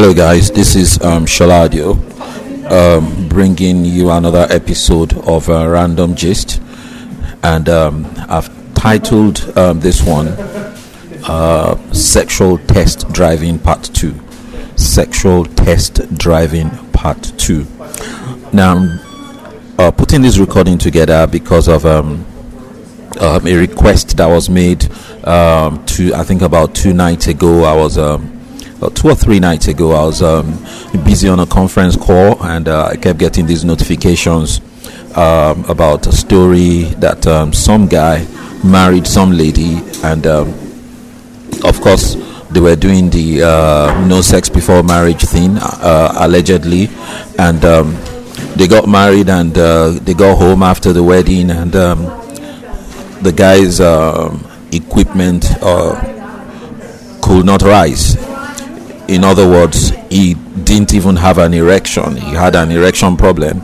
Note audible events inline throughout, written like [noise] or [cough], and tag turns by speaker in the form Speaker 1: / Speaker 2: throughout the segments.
Speaker 1: Hello, guys. This is um, Shaladio, um, bringing you another episode of uh, Random Gist, and um, I've titled um, this one uh, "Sexual Test Driving Part 2." Sexual Test Driving Part 2. Now, I'm uh, putting this recording together because of um, um, a request that was made um, to I think about two nights ago. I was about two or three nights ago. I was um, busy on a conference call and uh, I kept getting these notifications um, about a story that um, some guy married some lady and um, of course they were doing the uh, no sex before marriage thing uh, allegedly and um, they got married and uh, they got home after the wedding and um, the guy's equipment uh, could not rise in other words he didn't even have an erection. He had an erection problem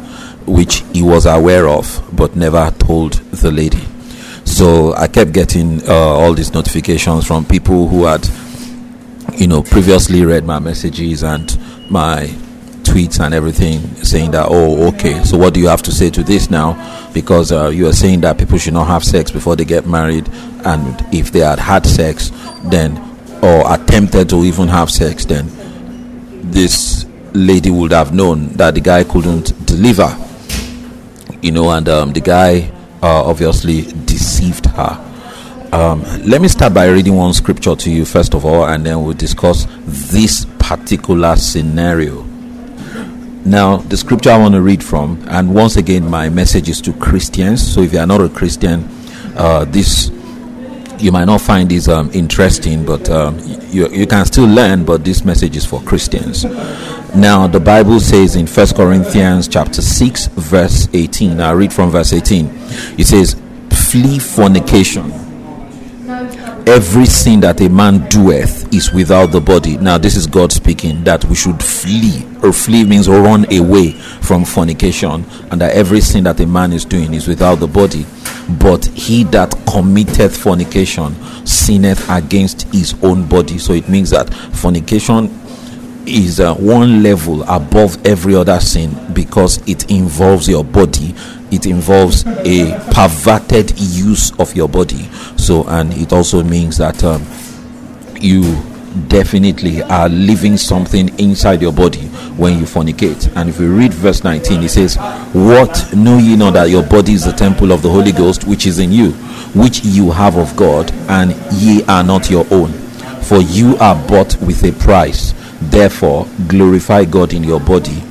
Speaker 1: which he was aware of but never told the lady. So i kept getting uh, all these notifications from people who had you know previously read my messages and my tweets and everything saying that oh okay so what do you have to say to this now? Because uh, you are saying that people should not have sex before they get married and if they had had sex then or attempted to even have sex then this lady would have known that the guy couldn't deliver you know and um, the guy uh, obviously deceived her um, let me start by reading one scripture to you first of all and then we'll discuss this particular scenario now, the scripture I want to read from, and once again, my message is to Christians. So, if you are not a Christian, uh, this you might not find this um, interesting, but um, you, you can still learn. But this message is for Christians. Now, the Bible says in First Corinthians chapter six, verse eighteen. I read from verse eighteen. It says, "Flee fornication." Every sin that a man doeth is without the body. Now, this is God speaking that we should flee, or flee means run away from fornication, and that every sin that a man is doing is without the body. But he that committeth fornication sinneth against his own body. So it means that fornication is uh, one level above every other sin because it involves your body it involves a perverted use of your body. So and it also means that um, you definitely are living something inside your body when you fornicate. And if we read verse 19 it says what know ye not that your body is the temple of the holy ghost which is in you which you have of god and ye are not your own? For you are bought with a price. Therefore, glorify God in your body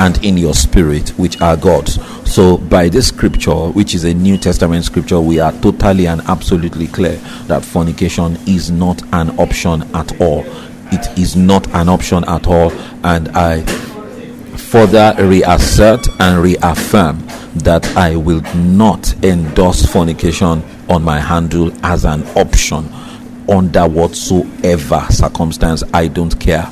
Speaker 1: and in your spirit, which are God's. So, by this scripture, which is a New Testament scripture, we are totally and absolutely clear that fornication is not an option at all. It is not an option at all. And I further reassert and reaffirm that I will not endorse fornication on my handle as an option under whatsoever circumstance. I don't care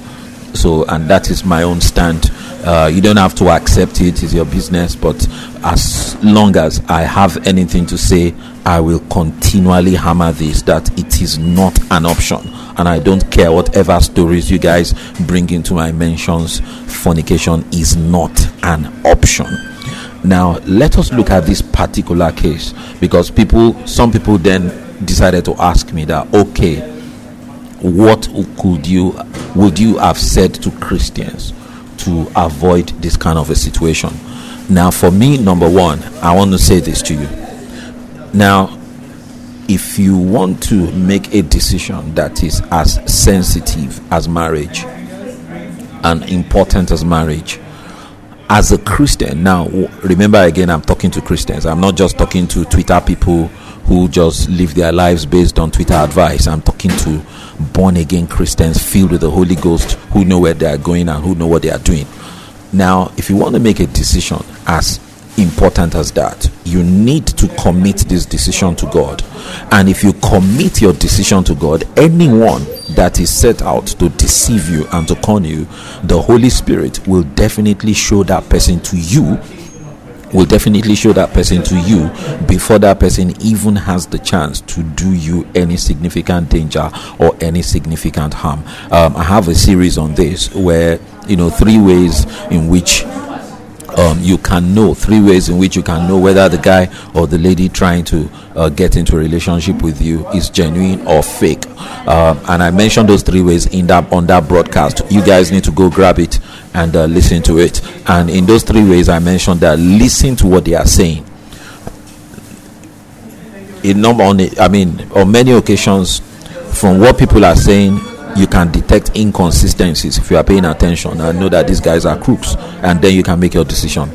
Speaker 1: so and that is my own stand uh, you don't have to accept it it's your business but as long as i have anything to say i will continually hammer this that it is not an option. And i don't care whatever stories you guys bring into my mentions fornication is not an option. Now let us look at this particular case because people some people then decided to ask me that okay what could you would you have said to Christians to avoid this kind of a situation? Now, for me, number one, I want to say this to you. Now, if you want to make a decision that is as sensitive as marriage and important as marriage, as a Christian, now remember again, I'm talking to Christians. I'm not just talking to Twitter people who just live their lives based on Twitter advice. I'm talking to born again Christians filled with the Holy Ghost who know where they are going and who know what they are doing. Now, if you want to make a decision as important as that, you need to commit this decision to God. And if you commit your decision to God, anyone that is set out to deceive you and to con you, the Holy Spirit will definitely show that person to you will definitely show that person to you before that person even has the chance to do you any significant danger or any significant harm. Um, I have a series on this where you know three ways in which um, you can know three ways in which you can know whether the guy or the lady trying to uh, get into a relationship with you is genuine or fake. Uh, and I mentioned those three ways in that on that broadcast. You guys need to go grab it and uh, listen to it. And in those three ways, I mentioned that listen to what they are saying. In number on, I mean, on many occasions, from what people are saying you can detect inconsistencies if you are paying attention and know that these guys are crooks and then you can make your decision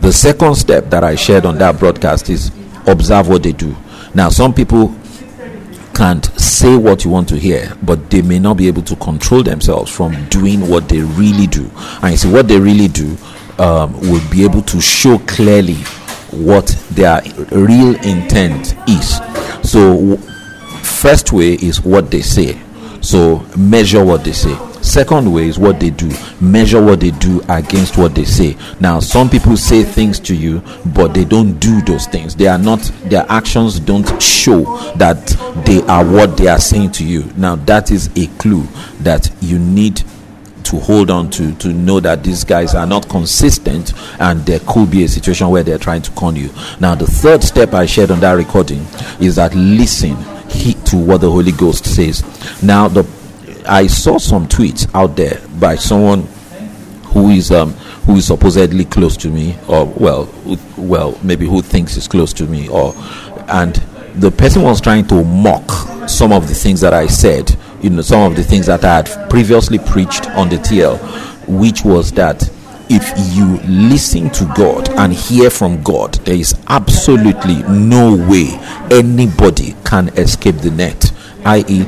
Speaker 1: the second step that i shared on that broadcast is observe what they do now some people can't say what you want to hear but they may not be able to control themselves from doing what they really do. And you see what they really do um, will be able to show clearly what their real intent is. So first way is what they say so measure what they say. Second way is what they do. Measure what they do against what they say. Now, some people say things to you, but they don't do those things. They are not, their actions don't show that they are what they are saying to you. Now, that is a clue that you need to hold on to to know that these guys are not consistent and there could be a situation where they're trying to con you. Now, the third step I shared on that recording is that listen heed to what the Holy Ghost says. Now, the I saw some tweets out there by someone who is um who is supposedly close to me, or well, well, maybe who thinks is close to me, or and the person was trying to mock some of the things that I said, you know, some of the things that I had previously preached on the TL, which was that if you listen to God and hear from God, there is absolutely no way anybody can escape the net. I.e.,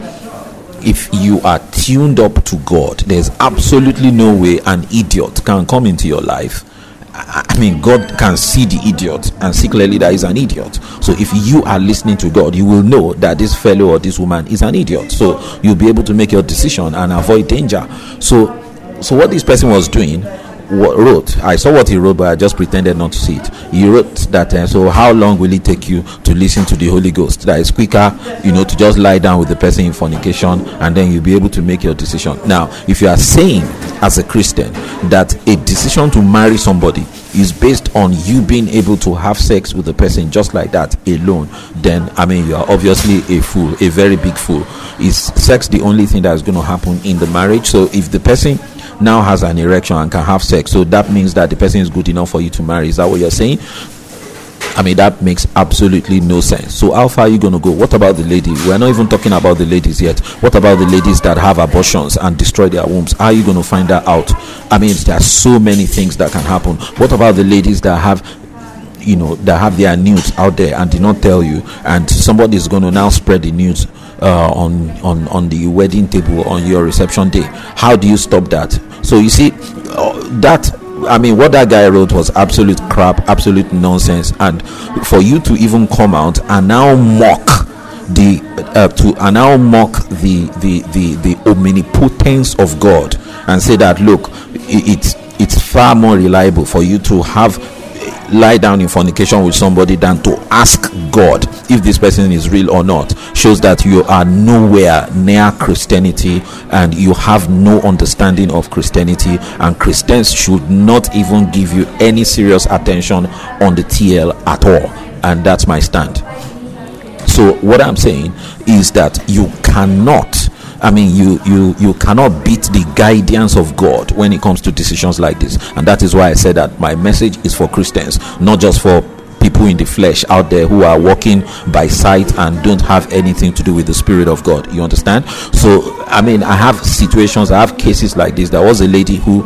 Speaker 1: if you are tuned up to God, there's absolutely no way an idiot can come into your life. I mean, God can see the idiot and see clearly that he's an idiot. So, if you are listening to God, you will know that this fellow or this woman is an idiot. So, you'll be able to make your decision and avoid danger. So, so what this person was doing wrote. I saw what he wrote, but I just pretended not to see it. He wrote that. Uh, so, how long will it take you to listen to the Holy Ghost? That is quicker, you know, to just lie down with the person in fornication, and then you'll be able to make your decision. Now, if you are saying as a Christian that a decision to marry somebody is based on you being able to have sex with the person just like that alone, then I mean you are obviously a fool, a very big fool. Is sex the only thing that is going to happen in the marriage? So if the person now has an erection and can have sex. So that means that the person is good enough for you to marry. Is that what you're saying? I mean, that makes absolutely no sense. So, how far are you going to go? What about the lady? We're not even talking about the ladies yet. What about the ladies that have abortions and destroy their wombs? How are you going to find that out? I mean, there are so many things that can happen. What about the ladies that have you know that have their news out there and did not tell you. And somebody is going to now spread the news uh, on on on the wedding table on your reception day. How do you stop that? So you see, uh, that I mean, what that guy wrote was absolute crap, absolute nonsense. And for you to even come out and now mock the uh, to and now mock the the the the omnipotence of God and say that look, it's it's far more reliable for you to have lie down in fornication with somebody than to ask God if this person is real or not shows that you are nowhere near Christianity and you have no understanding of Christianity and Christians should not even give you any serious attention on the TL at all. And that's my stand. So what I'm saying is that you cannot I mean, you you you cannot beat the guidance of God when it comes to decisions like this, and that is why I said that my message is for Christians, not just for people in the flesh out there who are walking by sight and don't have anything to do with the spirit of God. You understand? So, I mean, I have situations, I have cases like this. There was a lady who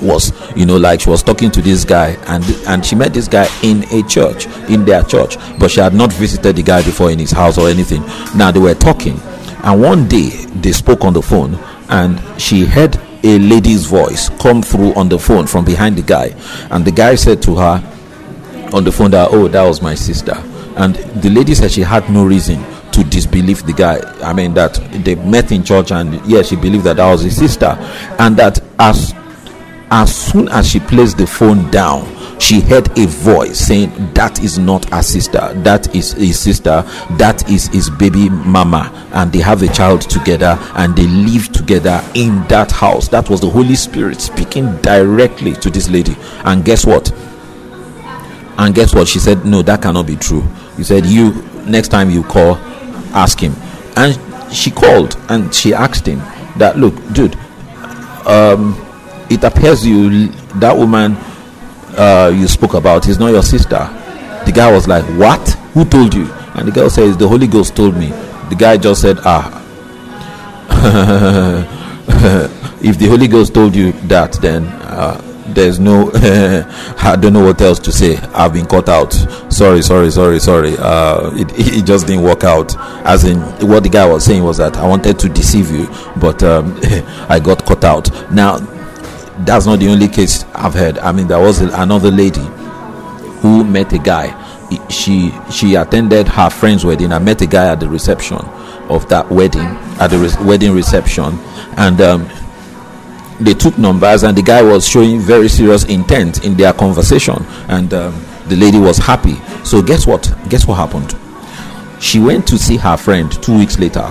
Speaker 1: was you know like she was talking to this guy and and she met this guy in a church in their church but she had not visited the guy before in his house or anything now they were talking and one day they spoke on the phone, and she heard a lady's voice come through on the phone from behind the guy. And the guy said to her on the phone that, Oh, that was my sister. And the lady said she had no reason to disbelieve the guy. I mean, that they met in church, and yeah, she believed that that was his sister. And that as as soon as she placed the phone down, she heard a voice saying, That is not her sister, that is his sister, that is his baby mama, and they have a child together and they live together in that house. That was the Holy Spirit speaking directly to this lady. And guess what? And guess what? She said, No, that cannot be true. He said, You, next time you call, ask him. And she called and she asked him that, Look, dude, um, it appears you, that woman uh, you spoke about is not your sister. The guy was like, What? Who told you? And the girl says, The Holy Ghost told me. The guy just said, Ah. [laughs] if the Holy Ghost told you that, then uh, there's no [laughs] i don't know what else to say i've been cut out sorry sorry sorry sorry uh, it, [laughs] it just didn't work out as in what the guy was saying was that i wanted to deceive you but um, i got cut out now that's not the only case i've heard. I mean there was another lady who met a guy. She she attended her friend's wedding i met a guy at the reception of that wedding at the re- wedding reception. And um, they took numbers and the guy was showing very serious intent in their conversation. And um, the lady was happy. So guess what? Guess what happened? She went to see her friend two weeks later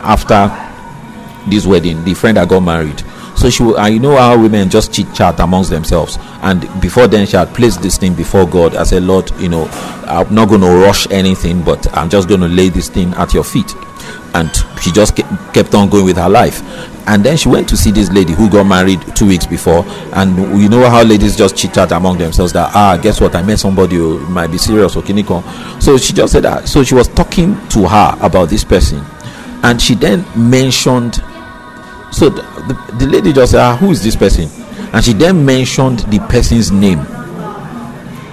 Speaker 1: after this wedding. The friend that got married so she and you know how women just chit chat amongst themselves. And before then she had placed this thing before god. I said lord you know i'm not going to rush anything but i'm just going to lay this thing at your feet. And she just kept on going with her life. And then she went to see this lady who got married two weeks before. And you know how ladies just chit chat among themselves that ah guess what? I met somebody who might be serious or kiniko. So she just said that so she was talking to her about this person. And she then mentioned so the, the, lady just said ah who is this person? And she then mentioned the person's name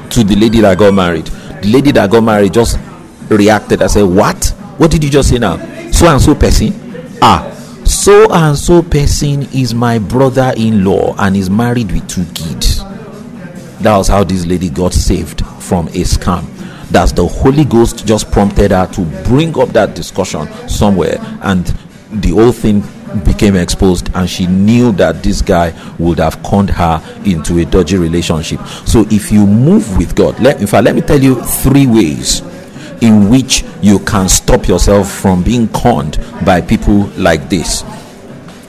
Speaker 1: to the lady that got married. The lady that got married just reacted and said what? What did you just say now? So and so person? Ah so and so person is my brother-in-law and is married with two kids. That was how this lady got saved from a scam. That's the holy ghost just prompted her to bring up that discussion somewhere. And the whole thing became exposed and she knew that this guy would have conned her into a dodgy relationship so if you move with god let in fact let me tell you three ways in which you can stop yourself from being conned by people like this.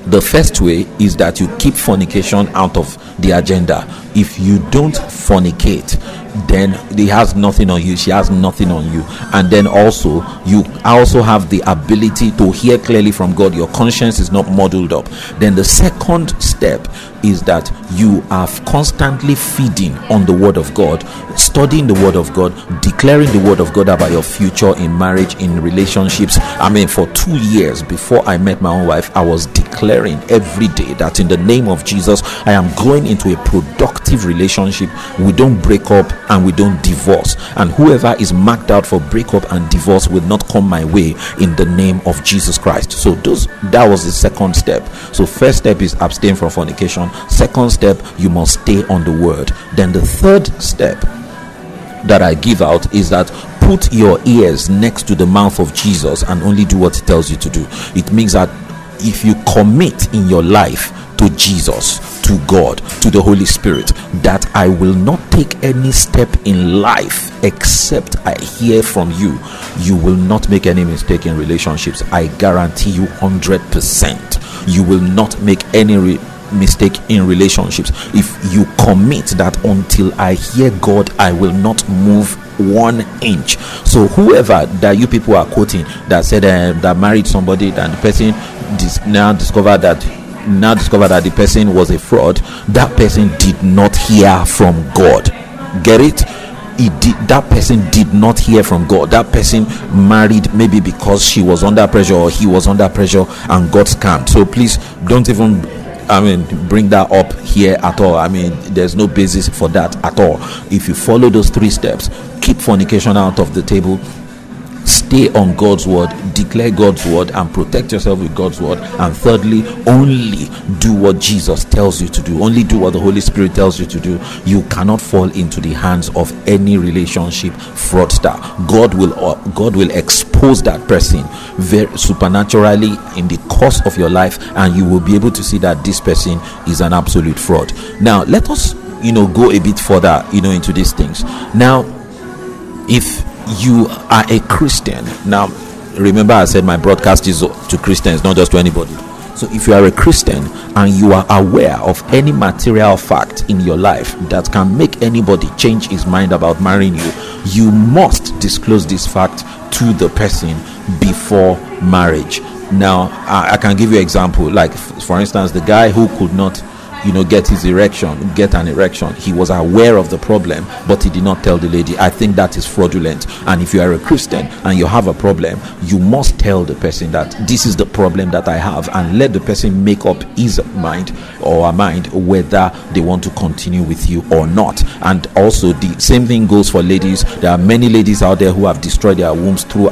Speaker 1: The first way is that you keep fornication out of the agenda. If you don't fornicate, then he has nothing on you she has nothing on you. And then also you also have the ability to hear clearly from god. Your conscience is not muddled up. Then the second step is that you are constantly feeding on the word of god studying the word of god declaring the word of god about your future in marriage in relationships i mean for two years before i met my own wife i was declaring every day that in the name of jesus i am going into a productive relationship we don't break up and we don't divorce. And whoever is marked out for breakup and divorce will not come my way in the name of Jesus Christ. So those that was the second step. So first step is abstain from fornication. Second step, you must stay on the word. Then the third step that I give out is that put your ears next to the mouth of Jesus and only do what he tells you to do. It means that if you commit in your life to Jesus, to God, to the Holy Spirit, that I will not take any step in life except I hear from you. You will not make any mistake in relationships. I guarantee you 100%. You will not make any re- mistake in relationships if you commit that until I hear God, I will not move one inch. So whoever that you people are quoting that said uh, that married somebody and the person dis- now discovered that now discovered that the person was a fraud, that person did not hear from God. Get it? Did that person did not hear from God. That person married maybe because she was under pressure or he was under pressure and got scammed. So please don't even I mean, bring that up here at all. I mean, there's no basis for that at all. If you follow those three steps, keep fornication out of the table, stay on God's word, declare God's word, and protect yourself with God's word. And thirdly, only do what Jesus tells you to do, only do what the Holy Spirit tells you to do. You cannot fall into the hands of any relationship fraudster. God will uh, God will expose that person very supernaturally in the course of your life, and you will be able to see that this person is an absolute fraud. Now, let us you know go a bit further you know into these things now if you are a christian. Now remember i said my broadcast is to christians not just to anybody. So if you are a christian and you are aware of any material fact in your life that can make anybody change his mind about marrying you you must disclose this fact to the person before marriage. Now i, I can give you an example like for instance the guy who could not you know get his erection get an erection. He was aware of the problem but he did not tell the lady. I think that is fraudulent. And if you are a christian and you have a problem you must tell the person that this is the problem that i have and let the person make up his mind or her mind whether they want to continue with you or not. And also the same thing goes for ladies. There are many ladies out there who have destroyed their wombs through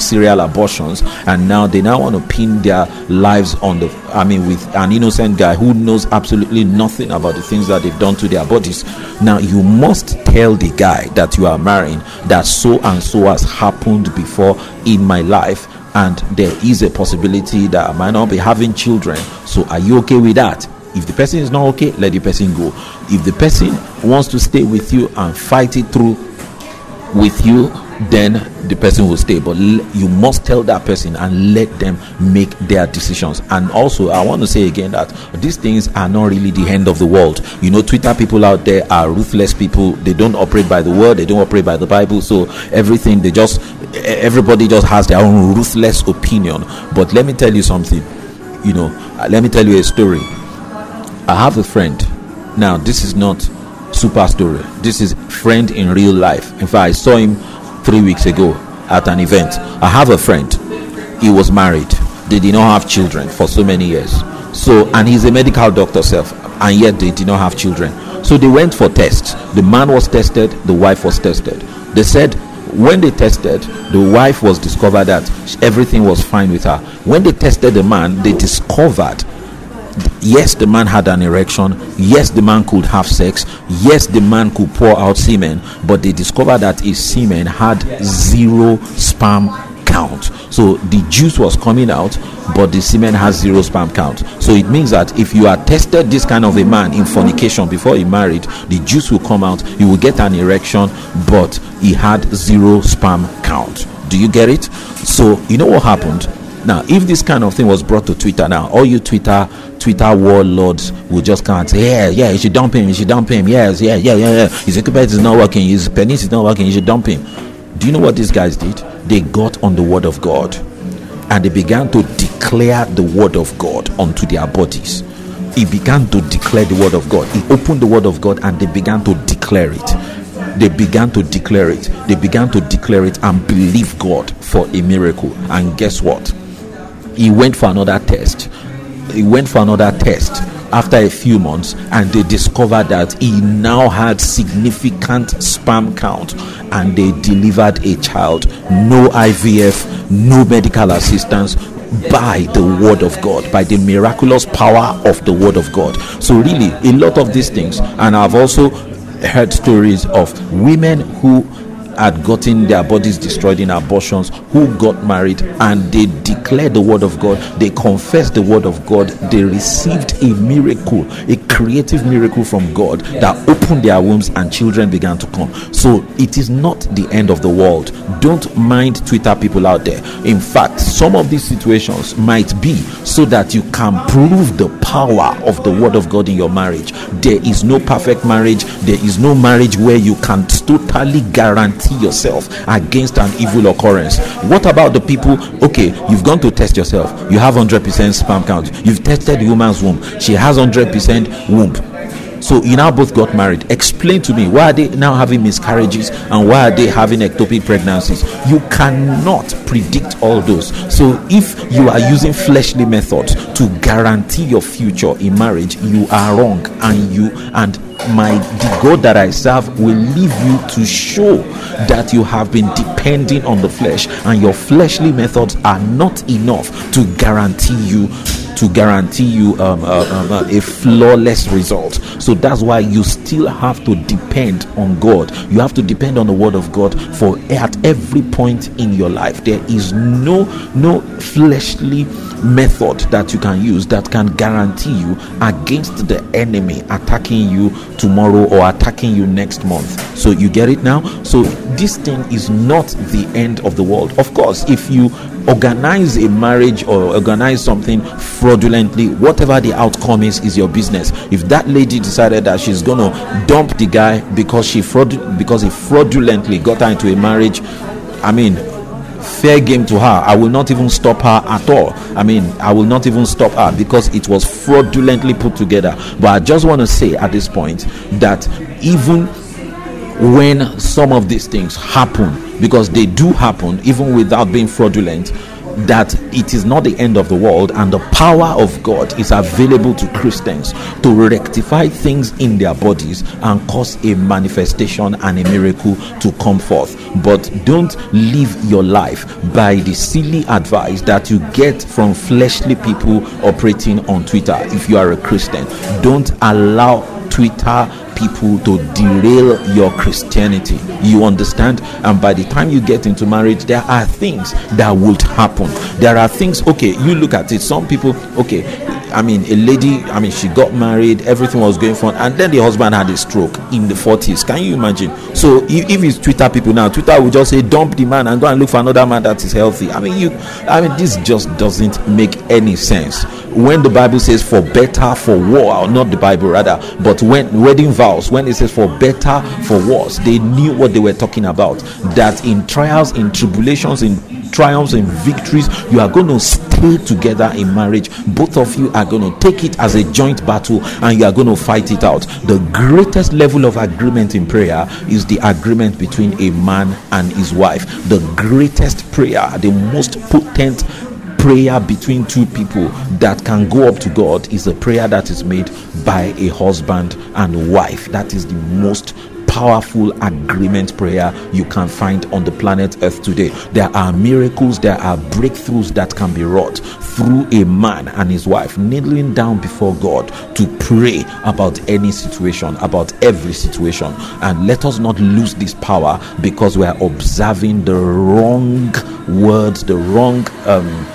Speaker 1: serial abortions and now they now want to pin their lives on the i mean with an innocent guy who knows absolutely nothing about the things that they've done to their bodies now you must tell the guy that you are marrying that so and so has happened before in my life and there is a possibility that I might not be having children. So, are you okay with that? If the person is not okay, let the person go. If the person wants to stay with you and fight it through with you, then the person will stay. But l- you must tell that person and let them make their decisions. And also, I want to say again that these things are not really the end of the world. You know, Twitter people out there are ruthless people. They don't operate by the word, they don't operate by the Bible. So everything they just everybody just has their own ruthless opinion. But let me tell you something. You know, uh, let me tell you a story. I have a friend. Now, this is not super story. This is friend in real life. In fact, I saw him three weeks ago at an event. I have a friend. He was married. They did not have children for so many years. So, and he's a medical doctor self, and yet they did not have children. So they went for tests. The man was tested. The wife was tested. They said when they tested, the wife was discovered that everything was fine with her. When they tested the man, they discovered yes the man had an erection. Yes the man could have sex. Yes the man could pour out semen. But they discovered that his semen had zero sperm count. So the juice was coming out but the semen has zero sperm count. So it means that if you are tested this kind of a man in fornication before he married the juice will come out. You will get an erection but he had zero sperm count. Do you get it? So you know what happened now, if this kind of thing was brought to Twitter now, all you Twitter Twitter warlords will just come and say, Yeah, yeah, you should dump him, you should dump him, yes, yeah, yeah, yeah, yeah. His incubus is not working, his penis is not working, you should dump him. Do you know what these guys did? They got on the word of God and they began to declare the word of God unto their bodies. He began to declare the word of God. He opened the word of God and they began to declare it they began to declare it. They began to declare it and believe God for a miracle. And guess what? He went for another test. He went for another test after a few months and they discovered that he now had significant sperm count and they delivered a child. No IVF, no medical assistance, by the word of God, by the miraculous power of the word of God. So, really, a lot of these things, and I've also heard stories of women who had gotten their bodies destroyed in abortions who got married and they declared the word of God, they confessed the word of God, they received a miracle, a creative miracle from God that opened their wombs and children began to come. So it is not the end of the world. Don't mind Twitter people out there. In fact, some of these situations might be so that you can prove the power of the word of God in your marriage. There is no perfect marriage, there is no marriage where you can totally guarantee yourself against an evil occurrence. What about the people? Okay, you've gone to test yourself, you have 100% sperm count, you've tested the woman's womb, she has 100% womb. So you now both got married. Explain to me why are they now having miscarriages and why are they having ectopic pregnancies? You cannot predict all those. So if you are using fleshly methods to guarantee your future in marriage, you are wrong. And you and my the God that I serve will leave you to show that you have been depending on the flesh and your fleshly methods are not enough to guarantee you to guarantee you um, uh, um, uh, a flawless result. So that's why you still have to depend on God. You have to depend on the Word of God for at every point in your life. There is no no fleshly method that you can use that can guarantee you against the enemy attacking you tomorrow or attacking you next month. So you get it now? So this thing is not the end of the world. Of course, if you organize a marriage or organize something fraudulently, whatever the outcome is, is your business. If that lady decided that she's gonna dump the guy because she fraud because he fraudulently got her into a marriage, I mean, fair game to her. I will not even stop her at all. I mean, I will not even stop her because it was fraudulently put together. But I just want to say at this point that even when some of these things happen, because they do happen even without being fraudulent, that it is not the end of the world and the power of God is available to Christians to rectify things in their bodies and cause a manifestation and a miracle to come forth. But don't live your life by the silly advice that you get from fleshly people operating on Twitter. If you are a Christian, don't allow Twitter people to derail your Christianity. You understand? And by the time you get into marriage, there are things that would happen. There are things, okay, you look at it. Some people, okay, I mean, a lady, I mean, she got married, everything was going fine, and then the husband had a stroke in the 40s. Can you imagine? So, if, if it's Twitter people now, Twitter will just say, dump the man and go and look for another man that is healthy. I mean, you, I mean, this just doesn't make any sense. When the Bible says for better, for war, not the Bible rather, but when wedding vows, when it says for better, for worse, they knew what they were talking about. That in trials, in tribulations, in triumphs and victories, you are going to stay together in marriage. Both of you are going to take it as a joint battle and you are going to fight it out. The greatest level of agreement in prayer is the agreement between a man and his wife. The greatest prayer, the most potent prayer between two people that can go up to God is a prayer that is made by a husband and wife. That is the most powerful agreement prayer you can find on the planet Earth today. There are miracles, there are breakthroughs that can be wrought through a man and his wife kneeling down before God to pray about any situation, about every situation. And let us not lose this power because we are observing the wrong words, the wrong um,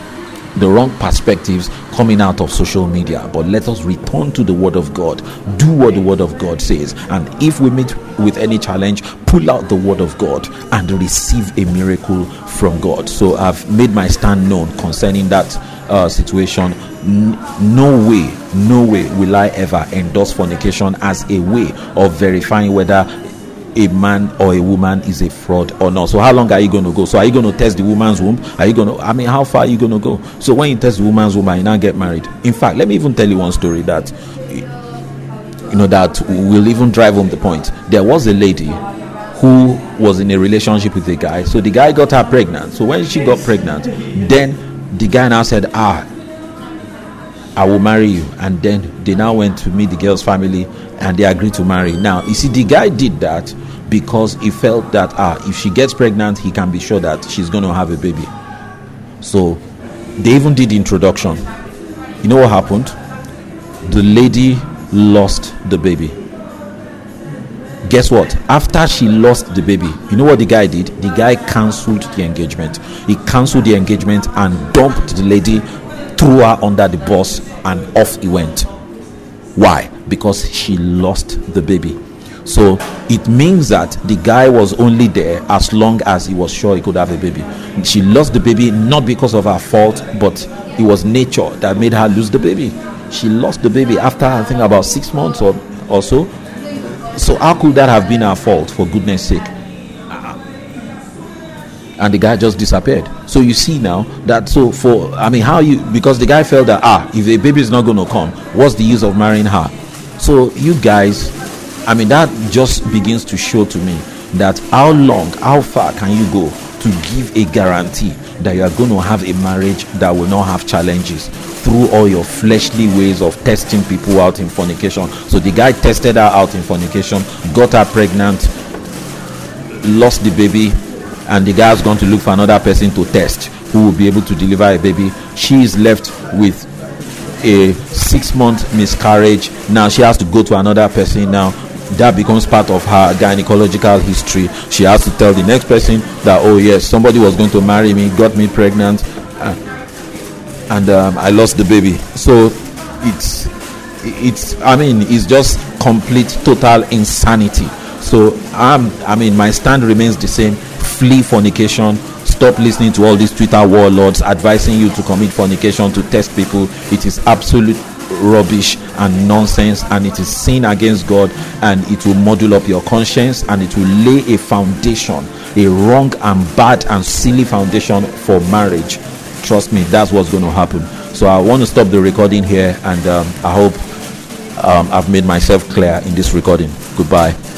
Speaker 1: the wrong perspectives coming out of social media. But let us return to the Word of God, do what the Word of God says. And if we meet with any challenge, pull out the Word of God and receive a miracle from God. So I've made my stand known concerning that uh, situation. No way, no way will I ever endorse fornication as a way of verifying whether a man or a woman is a fraud or not. So how long are you going to go? So are you going to test the woman's womb? Are you going to? I mean, how far are you going to go? So when you test the woman's womb, you now get married. In fact, let me even tell you one story that you know that will even drive home the point. There was a lady who was in a relationship with a guy. So the guy got her pregnant. So when she got pregnant, then the guy now said, "Ah, I will marry you." And then they now went to meet the girl's family and they agreed to marry. Now, you see, the guy did that because he felt that ah, if she gets pregnant, he can be sure that she's going to have a baby. So they even did the introduction. You know what happened? The lady lost the baby. Guess what? After she lost the baby, you know what the guy did? The guy cancelled the engagement. He cancelled the engagement and dumped the lady, threw her under the bus, and off he went. Why? Because she lost the baby. So it means that the guy was only there as long as he was sure he could have a baby. She lost the baby not because of her fault, but it was nature that made her lose the baby. She lost the baby after I think about six months or, or so. So how could that have been her fault for goodness sake? and the guy just disappeared. So you see now that so for I mean how you because the guy felt that ah if the baby is not going to come, what's the use of marrying her? So you guys, I mean that just begins to show to me that how long, how far can you go to give a guarantee that you are going to have a marriage that will not have challenges through all your fleshly ways of testing people out in fornication. So the guy tested her out in fornication, got her pregnant, lost the baby, and the guy has gone to look for another person to test who will be able to deliver a baby. She is left with a six month miscarriage now she has to go to another person now that becomes part of her gynecological history. She has to tell the next person that oh yes somebody was going to marry me got me pregnant uh, and um, i lost the baby. So it's it's i mean it's just complete total insanity. So I'm, i mean my stand remains the same. Flee fornication. Stop listening to all these twitter warlords advising you to commit fornication to test people. It is absolute rubbish and nonsense and it is sin against god and it will model up your conscience and it will lay a foundation a wrong and bad and silly foundation for marriage. Trust me that's what's going to happen. So i want to stop the recording here and um, i hope um, i've made myself clear in this recording. Goodbye